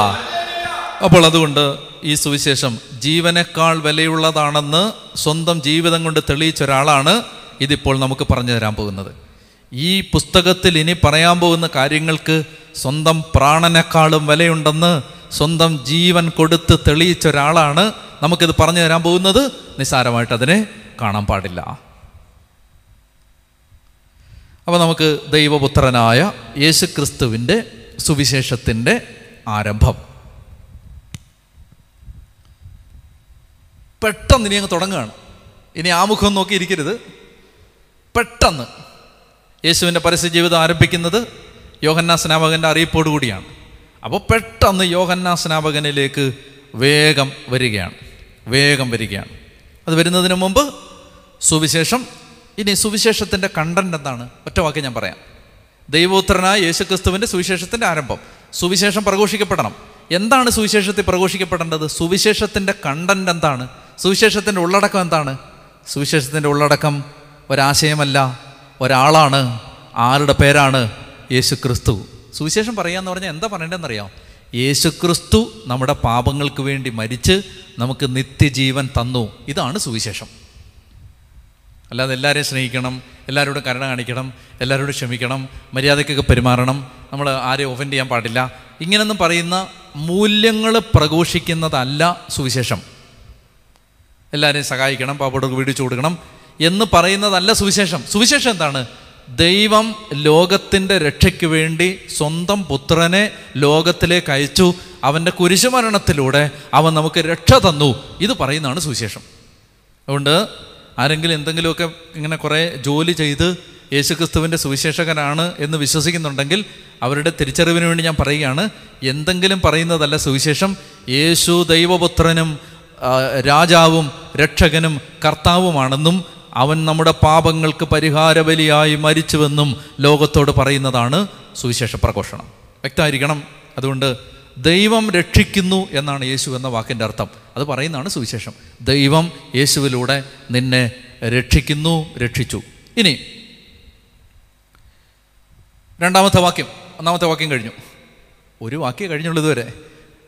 അപ്പോൾ അതുകൊണ്ട് ഈ സുവിശേഷം ജീവനേക്കാൾ വിലയുള്ളതാണെന്ന് സ്വന്തം ജീവിതം കൊണ്ട് തെളിയിച്ച ഒരാളാണ് ഇതിപ്പോൾ നമുക്ക് പറഞ്ഞു തരാൻ പോകുന്നത്. ഈ പുസ്തകത്തിൽ ഇനി പറയാൻ പോകുന്ന കാര്യങ്ങൾക്ക് സ്വന്തം പ്രാണനേക്കാളും വിലയുണ്ടെന്ന് സ്വന്തം ജീവൻ കൊടുത്ത് തെളിയിച്ച ഒരാളാണ് നമുക്കിത് പറഞ്ഞു തരാൻ പോകുന്നത്. നിസ്സാരമായിട്ട് അതിനെ കാണാൻ പാടില്ല. അപ്പോൾ നമുക്ക് ദൈവപുത്രനായ യേശുക്രിസ്തുവിന്റെ സുവിശേഷത്തിന്റെ ആരംഭം. പെട്ടെന്ന് ഇനി അങ്ങ് തുടങ്ങുകയാണ്. ഇനി ആമുഖം നോക്കി ഇരിക്കരുത്. പെട്ടെന്ന്. യേശുവിന്റെ പരസ്യ ജീവിതം ആരംഭിക്കുന്നത് യോഹന്നാ സ്നാപകന്റെ അറിയിപ്പോടു കൂടിയാണ്. അപ്പോൾ പെട്ടെന്ന് യോഹന്നാ സ്നാപകനിലേക്ക് വേഗം വരികയാണ്. വേഗം വരികയാണ്. അത് വരുന്നതിന് മുമ്പ് സുവിശേഷം ഇനി സുവിശേഷത്തിന്റെ കണ്ടന്റ് എന്താണ്? ഒറ്റ വാക്ക് ഞാൻ പറയാം. ദൈവോത്തരനായ യേശുക്രിസ്തുവിന്റെ സുവിശേഷത്തിന്റെ ആരംഭം. സുവിശേഷം പ്രഘോഷിക്കപ്പെടണം. എന്താണ് സുവിശേഷത്തിൽ പ്രഘോഷിക്കപ്പെടേണ്ടത്? സുവിശേഷത്തിന്റെ കണ്ടന്റ് എന്താണ്? സുവിശേഷത്തിന്റെ ഉള്ളടക്കം എന്താണ്? സുവിശേഷത്തിന്റെ ഉള്ളടക്കം ഒരാശയമല്ല. ഒരാളാണ് ആരുടെ പേരാണ്? യേശു ക്രിസ്തു സുവിശേഷം പറയാന്ന് പറഞ്ഞാൽ എന്താ പറയേണ്ടതെന്നറിയാം യേശു ക്രിസ്തു നമ്മുടെ പാപങ്ങൾക്ക് വേണ്ടി മരിച്ച് നമുക്ക് നിത്യജീവൻ തന്നു. ഇതാണ് സുവിശേഷം. അല്ലാതെ എല്ലാവരെയും സ്നേഹിക്കണം എല്ലാവരോടും കരുണ കാണിക്കണം എല്ലാവരോടും ക്ഷമിക്കണം മര്യാദയ്ക്കൊക്കെ പെരുമാറണം നമ്മൾ ആരെയും ഒഫൻഡ് ചെയ്യാൻ പാടില്ല. ഇങ്ങനെയൊന്നും പറയുന്ന മൂല്യങ്ങൾ പ്രഘോഷിക്കുന്നതല്ല സുവിശേഷം. എല്ലാവരെയും സഹായിക്കണം പാപ്പോടൊക്കെ വീടിച്ചു കൊടുക്കണം എന്ന് പറയുന്നതല്ല സുവിശേഷം. സുവിശേഷം എന്താണ്? ദൈവം ലോകത്തിന്റെ രക്ഷയ്ക്ക് വേണ്ടി സ്വന്തം പുത്രനെ ലോകത്തിലേക്ക് അയച്ചു. അവന്റെ കുരിശുമരണത്തിലൂടെ അവൻ നമുക്ക് രക്ഷ തന്നു. ഇത് പറയുന്നതാണ് സുവിശേഷം. അതുകൊണ്ട് ആരെങ്കിലും എന്തെങ്കിലുമൊക്കെ ഇങ്ങനെ കുറേ ജോലി ചെയ്ത് യേശുക്രിസ്തുവിന്റെ സുവിശേഷകനാണ് എന്ന് വിശ്വസിക്കുന്നുണ്ടെങ്കിൽ അവരുടെ തിരിച്ചറിവിന് വേണ്ടി ഞാൻ പറയുകയാണ് എന്തെങ്കിലും പറയുന്നതല്ല സുവിശേഷം. യേശു ദൈവപുത്രനും രാജാവും രക്ഷകനും കർത്താവുമാണെന്നും അവൻ നമ്മുടെ പാപങ്ങൾക്ക് പരിഹാരബലിയായി മരിച്ചുവെന്നും ലോകത്തോട് പറയുന്നതാണ് സുവിശേഷ പ്രഘോഷണം. വ്യക്തമായിരിക്കണം. അതുകൊണ്ട് ദൈവം രക്ഷിക്കുന്നു എന്നാണ് യേശു എന്ന വാക്കിന്റെ അർത്ഥം. അത് പറയുന്നതാണ് സുവിശേഷം. ദൈവം യേശുവിലൂടെ നിന്നെ രക്ഷിക്കുന്നു രക്ഷിച്ചു. ഇനി രണ്ടാമത്തെ വാക്യം. ഒന്നാമത്തെ വാക്യം കഴിഞ്ഞു. ഒരു വാക്യം കഴിഞ്ഞുള്ളൂ ഇതുവരെ.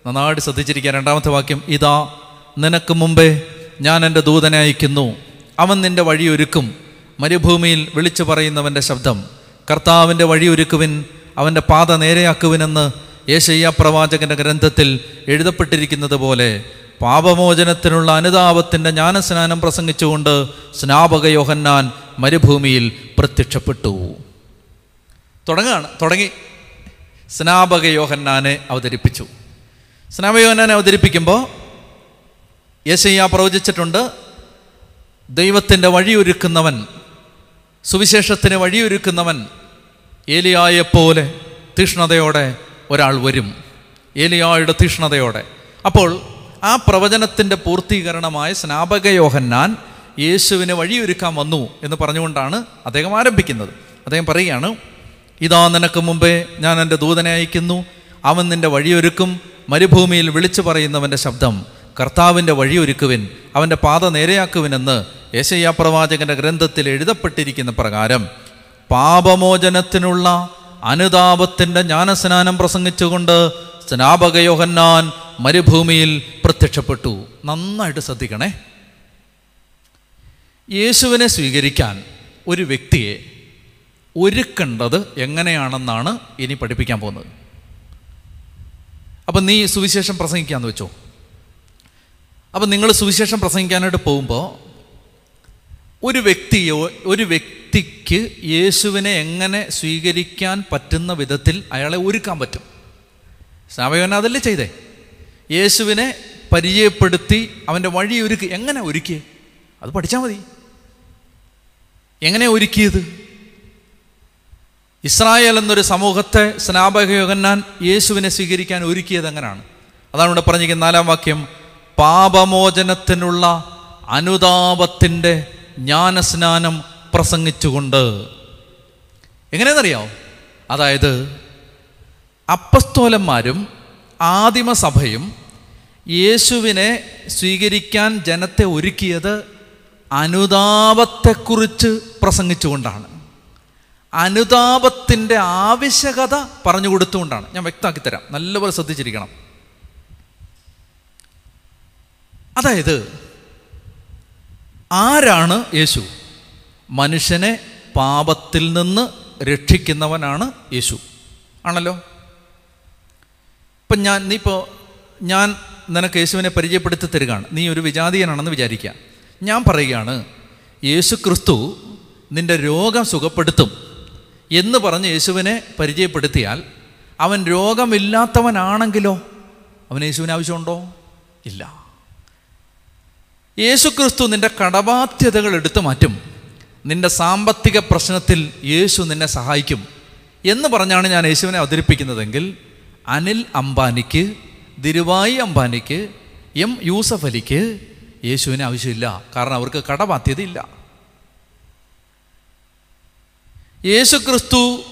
നന്നായിട്ട് ശ്രദ്ധിച്ചിരിക്കുക. രണ്ടാമത്തെ വാക്യം. ഇതാ നിനക്ക് മുമ്പേ ഞാൻ എന്റെ ദൂതനെ അയക്കുന്നു. അവൻ നിന്റെ വഴിയൊരുക്കും. മരുഭൂമിയിൽ വിളിച്ചു പറയുന്നവന്റെ ശബ്ദം. കർത്താവിന്റെ വഴിയൊരുക്കുവിൻ അവന്റെ പാത നേരെയാക്കുവിനെന്ന് യേശയ്യ പ്രവാചകന്റെ ഗ്രന്ഥത്തിൽ എഴുതപ്പെട്ടിരിക്കുന്നത് പോലെ പാപമോചനത്തിനുള്ള അനുതാപത്തിന്റെ ജ്ഞാനസ്നാനം പ്രസംഗിച്ചുകൊണ്ട് സ്നാപക യോഹന്നാൻ മരുഭൂമിയിൽ പ്രത്യക്ഷപ്പെട്ടു. തുടങ്ങുകയാണ് തുടങ്ങി. സ്നാപക യോഹന്നാനെ അവതരിപ്പിച്ചു. സ്നാപക യോഹന്നാനെ അവതരിപ്പിക്കുമ്പോൾ യേശയ്യ പ്രവചിച്ചിട്ടുണ്ട് ദൈവത്തിന്റെ വഴിയൊരുക്കുന്നവൻ സുവിശേഷത്തിന് വഴിയൊരുക്കുന്നവൻ ഏലിയായെപ്പോലെ തീഷ്ണതയോടെ ഒരാൾ വരും. ഏലിയായുടെ തീഷ്ണതയോടെ. അപ്പോൾ ആ പ്രവചനത്തിന്റെ പൂർത്തീകരണമായ സ്നാപക യോഹന്നാൻ യേശുവിന് വഴിയൊരുക്കാൻ വന്നു എന്ന് പറഞ്ഞുകൊണ്ടാണ് അദ്ദേഹം ആരംഭിക്കുന്നത്. അദ്ദേഹം പറയുകയാണ് ഇതാ നിനക്ക് മുമ്പേ ഞാൻ എന്റെ ദൂതനെ അയക്കുന്നു. അവൻ നിന്റെ വഴിയൊരുക്കും മരുഭൂമിയിൽ വിളിച്ചു പറയുന്നവന്റെ ശബ്ദം. കർത്താവിന്റെ വഴിയൊരുക്കുവിൻ അവന്റെ പാത നേരെയാക്കുവിനെന്ന് യേശയ്യ പ്രവാചകന്റെ ഗ്രന്ഥത്തിൽ എഴുതപ്പെട്ടിരിക്കുന്ന പ്രകാരം പാപമോചനത്തിനുള്ള അനുതാപത്തിന്റെ ജ്ഞാനസ്നാനം പ്രസംഗിച്ചുകൊണ്ട് സ്നാപകയോഹന്നാൻ മരുഭൂമിയിൽ പ്രത്യക്ഷപ്പെട്ടു. നന്നായിട്ട് ശ്രദ്ധിക്കണേ. യേശുവിനെ സ്വീകരിക്കാൻ ഒരു വ്യക്തിയെ ഒരുക്കേണ്ടത് എങ്ങനെയാണെന്നാണ് ഇനി പഠിപ്പിക്കാൻ പോകുന്നത്. അപ്പം നീ സുവിശേഷം പ്രസംഗിക്കാന്ന് വെച്ചോ? അപ്പം നിങ്ങൾ സുവിശേഷം പ്രസംഗിക്കാനായിട്ട് പോകുമ്പോൾ ഒരു വ്യക്തിയോ ഒരു വ്യക്തിക്ക് യേശുവിനെ എങ്ങനെ സ്വീകരിക്കാൻ പറ്റുന്ന വിധത്തിൽ അയാളെ ഒരുക്കാൻ പറ്റും. സ്നാപകൻ അതല്ലേ ചെയ്തേ? യേശുവിനെ പരിചയപ്പെടുത്തി അവന്റെ വഴി ഒരുക്കി എങ്ങനെ ഒരുക്കിയേ? അത് പഠിച്ചാൽ മതി. എങ്ങനെ ഒരുക്കിയത്? ഇസ്രായേൽ എന്നൊരു സമൂഹത്തെ സ്നാപക യോഹന്നാൻ യേശുവിനെ സ്വീകരിക്കാൻ ഒരുക്കിയത് എങ്ങനെയാണ്? അതാണ് ഇവിടെ പറഞ്ഞിരിക്കുന്ന നാലാം വാക്യം. പാപമോചനത്തിനുള്ള അനുതാപത്തിന്റെ ജ്ഞാനസ്നാനം പ്രസംഗിച്ചുകൊണ്ട്. എങ്ങനെയെന്നറിയാമോ അതായത് അപ്പസ്തോലന്മാരും ആദിമസഭയും യേശുവിനെ സ്വീകരിക്കാൻ ജനത്തെ ഒരുക്കിയത് അനുതാപത്തെക്കുറിച്ച് പ്രസംഗിച്ചുകൊണ്ടാണ്. അനുതാപത്തിന്റെ ആവശ്യകത പറഞ്ഞു കൊടുത്തുകൊണ്ടാണ് ഞാൻ വ്യക്തമാക്കി തരാം. നല്ലപോലെ ശ്രദ്ധിച്ചിരിക്കണം. അതായത് ആരാണ് യേശു? മനുഷ്യനെ പാപത്തിൽ നിന്ന് രക്ഷിക്കുന്നവനാണ് യേശു. ആണല്ലോ? ഇപ്പം ഞാൻ നീ ഇപ്പോൾ ഞാൻ നിനക്ക് യേശുവിനെ പരിചയപ്പെടുത്തി തരികയാണ്. നീ ഒരു വിജാതീയനാണെന്ന് വിചാരിക്കുക. ഞാൻ പറയുകയാണ് യേശു ക്രിസ്തു നിന്റെ രോഗം സുഖപ്പെടുത്തും എന്ന് പറഞ്ഞ് യേശുവിനെ പരിചയപ്പെടുത്തിയാൽ അവൻ രോഗമില്ലാത്തവനാണെങ്കിലോ? അവൻ യേശുവിന് ആവശ്യമുണ്ടോ? ഇല്ല. യേശു ക്രിസ്തു നിന്റെ കടബാധ്യതകൾ എടുത്തു മാറ്റും. നിന്റെ സാമ്പത്തിക പ്രശ്നത്തിൽ യേശു നിന്നെ സഹായിക്കും. എന്ന് പറഞ്ഞാണ് ഞാൻ യേശുവിനെ അവതരിപ്പിക്കുന്നതെങ്കിൽ അനിൽ അംബാനിക്ക് ദിരുവായി അംബാനിക്ക് എം യൂസഫ് അലിക്ക് യേശുവിനെ ആവശ്യമില്ല. കാരണം അവർക്ക് കടബാധ്യതയില്ല. യേശു ക്രിസ്തു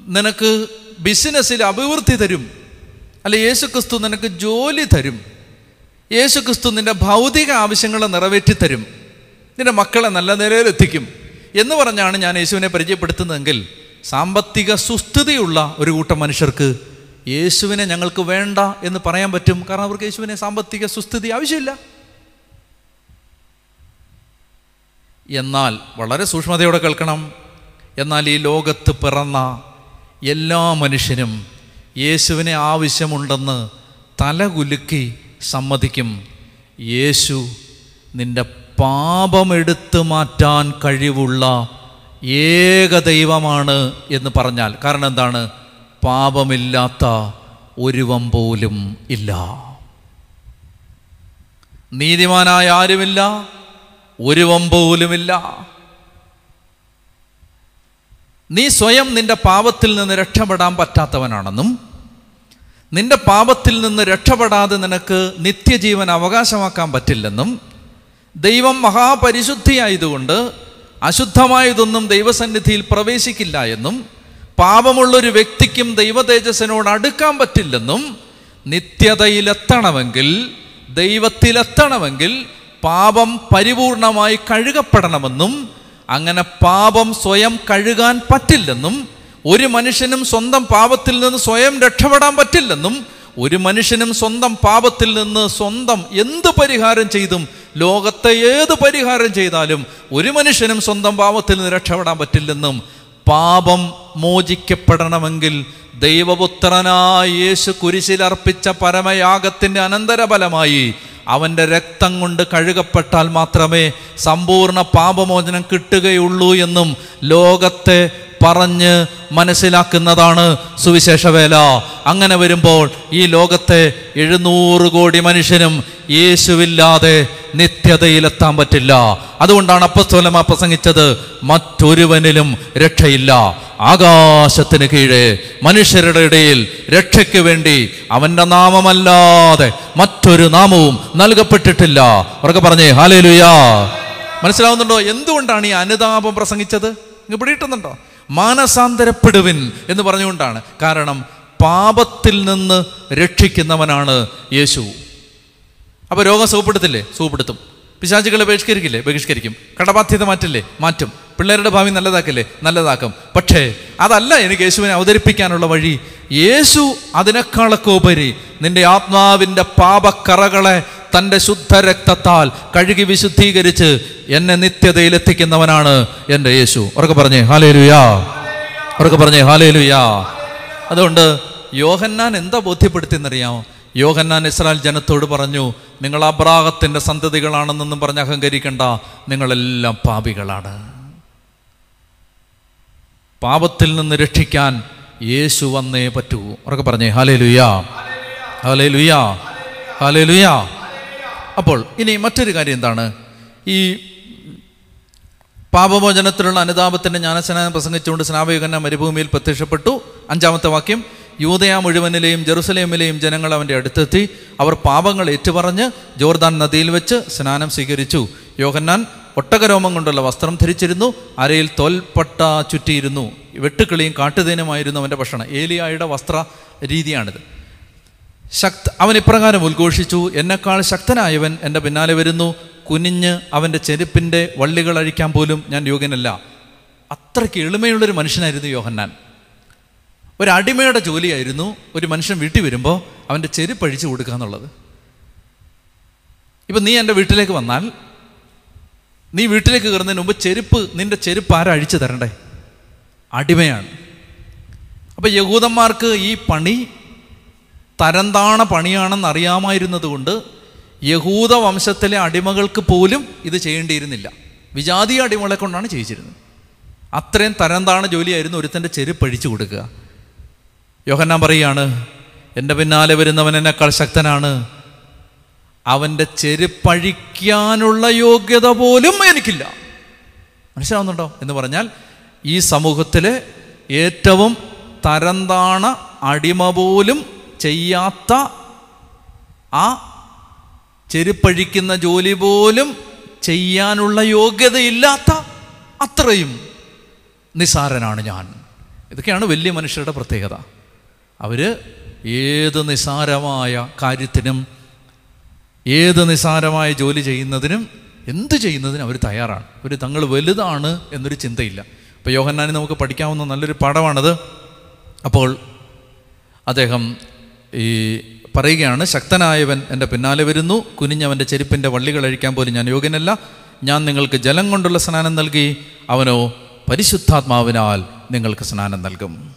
നിനക്ക് ബിസിനസ്സിൽ അഭിവൃദ്ധി തരും. അല്ലെ യേശു ക്രിസ്തു നിനക്ക് ജോലി തരും. യേശു ക്രിസ്തു നിന്റെ ഭൗതിക ആവശ്യങ്ങളെ നിറവേറ്റിത്തരും. നിന്റെ മക്കളെ നല്ല നിലയിലെത്തിക്കും. എന്ന് പറഞ്ഞാണ് ഞാൻ യേശുവിനെ പരിചയപ്പെടുത്തുന്നതെങ്കിൽ സാമ്പത്തിക സുസ്ഥിതിയുള്ള ഒരു കൂട്ടം മനുഷ്യർക്ക് യേശുവിനെ ഞങ്ങൾക്ക് വേണ്ട എന്ന് പറയാൻ പറ്റും. കാരണം അവർക്ക് യേശുവിനെ സാമ്പത്തിക സുസ്ഥിതി ആവശ്യമില്ല. എന്നാൽ വളരെ സൂക്ഷ്മതയോടെ കേൾക്കണം. എന്നാൽ ഈ ലോകത്ത് പിറന്ന എല്ലാ മനുഷ്യനും യേശുവിനെ ആവശ്യമുണ്ടെന്ന് തലകുലുക്കി സമ്മതിക്കും. യേശു നിന്റെ പാപമെടുത്തു മാറ്റാൻ കഴിവുള്ള ഏക ദൈവമാണ് എന്ന് പറഞ്ഞാൽ കാരണം എന്താണ്? പാപമില്ലാത്ത ഒരുവം പോലും ഇല്ല. നീതിമാനായ ആരുമില്ല? ഒരുവം പോലുമില്ല. നീ സ്വയം നിന്റെ പാപത്തിൽ നിന്ന് രക്ഷപ്പെടാൻ പറ്റാത്തവനാണെന്നും നിന്റെ പാപത്തിൽ നിന്ന് രക്ഷപ്പെടാതെ നിനക്ക് നിത്യജീവൻ അവകാശമാക്കാൻ പറ്റില്ലെന്നും ദൈവം മഹാപരിശുദ്ധിയായതുകൊണ്ട് അശുദ്ധമായതൊന്നും ദൈവസന്നിധിയിൽ പ്രവേശിക്കില്ല എന്നും പാപമുള്ളൊരു വ്യക്തിക്കും ദൈവതേജസ്സിനോട് അടുക്കാൻ പറ്റില്ലെന്നും നിത്യതയിലെത്തണമെങ്കിൽ ദൈവത്തിലെത്തണമെങ്കിൽ പാപം പരിപൂർണമായി കഴുകപ്പെടണമെന്നും അങ്ങനെ പാപം സ്വയം കഴുകാൻ പറ്റില്ലെന്നും ഒരു മനുഷ്യനും സ്വന്തം പാപത്തിൽ നിന്ന് സ്വയം രക്ഷപ്പെടാൻ പറ്റില്ലെന്നും ഒരു മനുഷ്യനും സ്വന്തം പാപത്തിൽ നിന്ന് സ്വന്തം എന്ത് പരിഹാരം ചെയ്തും ലോകത്തെ ഏത് പരിഹാരം ചെയ്താലും ഒരു മനുഷ്യനും സ്വന്തം പാപത്തിൽ നിന്ന് രക്ഷപ്പെടാൻ പറ്റില്ലെന്നും പാപം മോചിക്കപ്പെടണമെങ്കിൽ ദൈവപുത്രനായ യേശു കുരിശിലർപ്പിച്ച പരമയാഗത്തിന്റെ അനന്തരഫലമായി അവന്റെ രക്തം കൊണ്ട് കഴുകപ്പെട്ടാൽ മാത്രമേ സമ്പൂർണ പാപമോചനം കിട്ടുകയുള്ളൂ എന്നും ലോകത്തെ പറഞ്ഞ് മനസ്സിലാക്കുന്നതാണ് സുവിശേഷ വേല. അങ്ങനെ വരുമ്പോൾ ഈ ലോകത്തെ എഴുന്നൂറ് കോടി മനുഷ്യനും യേശുവില്ലാതെ നിത്യതയിലെത്താൻ പറ്റില്ല. അതുകൊണ്ടാണ് അപ്പസ്തോലമ പ്രസംഗിച്ചത് മറ്റൊരുവനിലും രക്ഷയില്ല. ആകാശത്തിന് കീഴെ മനുഷ്യരുടെ ഇടയിൽ രക്ഷയ്ക്ക് വേണ്ടി അവന്റെ നാമമല്ലാതെ മറ്റൊരു നാമവും നൽകപ്പെട്ടിട്ടില്ല. അവർക്ക് പറഞ്ഞേ ഹാലേലുയാ. മനസ്സിലാവുന്നുണ്ടോ? എന്തുകൊണ്ടാണ് ഈ അനുതാപം പ്രസംഗിച്ചത്? ഇങ്ങ് പിടിയിട്ടുന്നുണ്ടോ മാനസാന്തരപ്പെടുവിൻ എന്ന് പറഞ്ഞുകൊണ്ടാണ്. കാരണം പാപത്തിൽ നിന്ന് രക്ഷിക്കുന്നവനാണ് യേശു. അപ്പോൾ രോഗം സുഖപ്പെടുത്തില്ലേ? സുഖപ്പെടുത്തും. പിശാചുകളെ ബഹിഷ്കരിക്കില്ലേ? ബഹിഷ്കരിക്കും. കടബാധ്യത മാറ്റില്ലേ? മാറ്റും. പിള്ളേരുടെ ഭാവി നല്ലതാക്കില്ലേ? നല്ലതാക്കും. പക്ഷേ അതല്ല എനിക്ക് യേശുവിനെ അവതരിപ്പിക്കാനുള്ള വഴി. യേശു അതിനേക്കാളൊക്കെ ഉപരി നിന്റെ ആത്മാവിന്റെ പാപക്കറകളെ തന്റെ ശുദ്ധ രക്തത്താൽ കഴുകി വിശുദ്ധീകരിച്ച് എന്നെ നിത്യതയിൽ എത്തിക്കുന്നവനാണ് എന്റെ യേശു. ഉറക്കെ പറഞ്ഞേ ഹാലേലുയാ. ഉറക്കെ പറഞ്ഞേ ഹാലേലുയാ. അതുകൊണ്ട് യോഹന്നാൻ എന്താ ബോധ്യപ്പെടുത്തിയെന്നറിയാമോ? യോഹന്നാൻ ഇസ്രായേൽ ജനത്തോട് പറഞ്ഞു നിങ്ങൾ അബ്രാഹത്തിന്റെ സന്തതികളാണെന്നൊന്നും പറഞ്ഞ് അഹങ്കരിക്കണ്ട നിങ്ങളെല്ലാം പാപികളാണ്. പാപത്തിൽ നിന്ന് രക്ഷിക്കാൻ യേശു വന്നേ പറ്റൂ. ഉറക്കെ പറഞ്ഞേ ഹാലേ ലുയാ ഹാലേ ലുയാ ഹാലേ ലുയാ അപ്പോൾ ഇനി മറ്റൊരു കാര്യം എന്താണ്? ഈ പാപമോചനത്തിലുള്ള അനുതാപത്തിന്റെ ജ്ഞാനസ്നാനം പ്രസംഗിച്ചുകൊണ്ട് സ്നാപയുഗന്ന മരുഭൂമിയിൽ പ്രത്യക്ഷപ്പെട്ടു. അഞ്ചാമത്തെ വാക്യം യൂതയ മുഴുവനിലെയും ജെറുസലേമിലെയും ജനങ്ങൾ അവന്റെ അടുത്തെത്തി അവർ പാപങ്ങൾ ഏറ്റുപറഞ്ഞ് ജോർദാൻ നദിയിൽ വെച്ച് സ്നാനം സ്വീകരിച്ചു. യോഹന്നാൻ ഒട്ടകരോമം കൊണ്ടുള്ള വസ്ത്രം ധരിച്ചിരുന്നു അരയിൽ തോൽപ്പട്ട ചുറ്റിയിരുന്നു. വെട്ടുക്കിളിയും കാട്ടുതേനുമായിരുന്നു അവന്റെ ഭക്ഷണം. ഏലിയായുടെ വസ്ത്ര രീതിയാണിത്. ശക്ത അവൻ ഇപ്രകാരം ഉദ്ഘോഷിച്ചു എന്നെക്കാൾ ശക്തനായവൻ എന്റെ പിന്നാലെ വരുന്നു. കുനിഞ്ഞ് അവന്റെ ചെരുപ്പിന്റെ വള്ളികൾ അഴിക്കാൻ പോലും ഞാൻ യോഗ്യനല്ല. അത്രയ്ക്ക് എളിമയുള്ളൊരു മനുഷ്യനായിരുന്നു യോഹന്നാൻ. ഒരു അടിമയുടെ ജോലിയായിരുന്നു ഒരു മനുഷ്യൻ വീട്ടിൽ വരുമ്പോൾ അവന്റെ ചെരുപ്പ് അഴിച്ചു കൊടുക്കുക എന്നുള്ളത്. ഇപ്പം നീ എന്റെ വീട്ടിലേക്ക് വന്നാൽ നീ വീട്ടിലേക്ക് കയറുന്നതിന് മുമ്പ് ചെരുപ്പ് നിന്റെ ചെരുപ്പ് ആരാ അഴിച്ചു തരണ്ടേ? അടിമയാണ്. അപ്പം യഹൂദന്മാർക്ക് ഈ പണി തരംതാണ പണിയാണെന്ന് അറിയാമായിരുന്നതുകൊണ്ട് യഹൂദ വംശത്തിലെ അടിമകൾക്ക് പോലും ഇത് ചെയ്യേണ്ടിയിരുന്നില്ല. വിജാതീയ അടിമകളെ കൊണ്ടാണ് ചെയ്യിച്ചിരുന്നത്. അത്രയും തരംതാണ ജോലിയായിരുന്നു ഒരുത്തന്റെ ചെരുപ്പ് അഴിച്ചു കൊടുക്കുക. യോഹന്നാൻ പറയുകയാണ് എന്റെ പിന്നാലെ വരുന്നവൻ എന്നെക്കാൾ ശക്തനാണ്. അവന്റെ ചെരുപ്പഴിക്കാനുള്ള യോഗ്യത പോലും എനിക്കില്ല. മനസ്സിലാവുന്നുണ്ടോ? എന്ന് പറഞ്ഞാൽ ഈ സമൂഹത്തിലെ ഏറ്റവും തരംതാണ അടിമ പോലും ചെയ്യാത്ത ആ ചെരുപ്പഴിക്കുന്ന ജോലി പോലും ചെയ്യാനുള്ള യോഗ്യതയില്ലാത്ത അത്രയും നിസാരനാണ് ഞാൻ. ഇതൊക്കെയാണ് വലിയ മനുഷ്യരുടെ പ്രത്യേകത. അവർ ഏത് നിസാരമായ കാര്യത്തിനും ഏത് നിസാരമായ ജോലി ചെയ്യുന്നതിനും എന്ത് ചെയ്യുന്നതിനും അവർ തയ്യാറാണ്. അവർ തങ്ങൾ വലുതാണ് എന്നൊരു ചിന്തയില്ല. അപ്പോൾ യോഹന്നാനി നമുക്ക് പഠിക്കാവുന്ന നല്ലൊരു പാഠമാണത്. അപ്പോൾ അദ്ദേഹം ഈ പറയുകയാണ് ശക്തനായവൻ എന്റെ പിന്നാലെ വരുന്നു കുനിഞ്ഞവന്റെ ചെരുപ്പിന്റെ വള്ളികൾ അഴിക്കാൻ പോലും ഞാൻ യോഗ്യനല്ല. ഞാൻ നിങ്ങൾക്ക് ജലം കൊണ്ടുള്ള സ്നാനം നൽകി അവനോ പരിശുദ്ധാത്മാവിനാൽ നിങ്ങൾക്ക് സ്നാനം നൽകും.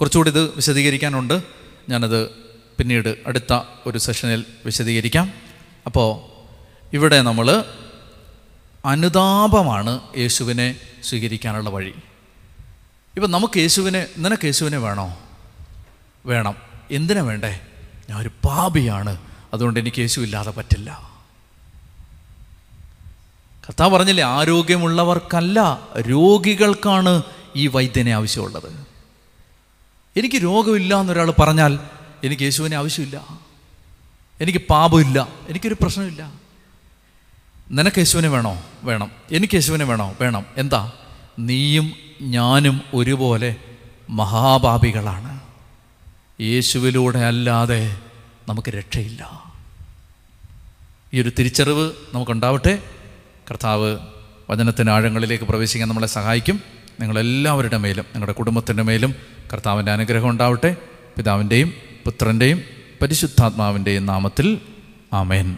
കുറച്ചുകൂടി ഇത് വിശദീകരിക്കാനുണ്ട്. ഞാനത് പിന്നീട് അടുത്ത ഒരു സെഷനിൽ വിശദീകരിക്കാം. അപ്പോൾ ഇവിടെ നമ്മൾ അനുതാപമാണ് യേശുവിനെ സ്വീകരിക്കാനുള്ള വഴി. ഇപ്പം നമുക്ക് യേശുവിനെ നിനക്ക് യേശുവിനെ വേണോ? വേണം. എന്തിനാ വേണ്ടേ? ഞാൻ ഒരു പാപിയാണ്. അതുകൊണ്ട് എനിക്ക് യേശു ഇല്ലാതെ പറ്റില്ല. കർത്താവ് പറഞ്ഞില്ലേ ആരോഗ്യമുള്ളവർക്കല്ല രോഗികൾക്കാണ് ഈ വൈദ്യനെ ആവശ്യമുള്ളത്. എനിക്ക് രോഗമില്ല എന്നൊരാൾ പറഞ്ഞാൽ എനിക്ക് യേശുവിനെ ആവശ്യമില്ല. എനിക്ക് പാപമില്ല. എനിക്കൊരു പ്രശ്നമില്ല. നിനക്ക് യേശുവിനെ വേണോ? വേണം. എനിക്ക് യേശുവിനെ വേണോ? വേണം. എന്താ? നീയും ഞാനും ഒരുപോലെ മഹാപാപികളാണ്. യേശുവിലൂടെ അല്ലാതെ നമുക്ക് രക്ഷയില്ല. ഈ ഒരു തിരിച്ചറിവ് നമുക്കുണ്ടാവട്ടെ. കർത്താവ് വചനത്തിന്റെ ആഴങ്ങളിലേക്ക് പ്രവേശിക്കാൻ നമ്മളെ സഹായിക്കും. നിങ്ങളെല്ലാവരുടെ മേലും നിങ്ങളുടെ കുടുംബത്തിന്റെ മേലും കർത്താവിന്റെ അനുഗ്രഹം ഉണ്ടാവട്ടെ. പിതാവിന്റെയും പുത്രന്റെയും പരിശുദ്ധാത്മാവിന്റെയും നാമത്തിൽ ആമേൻ.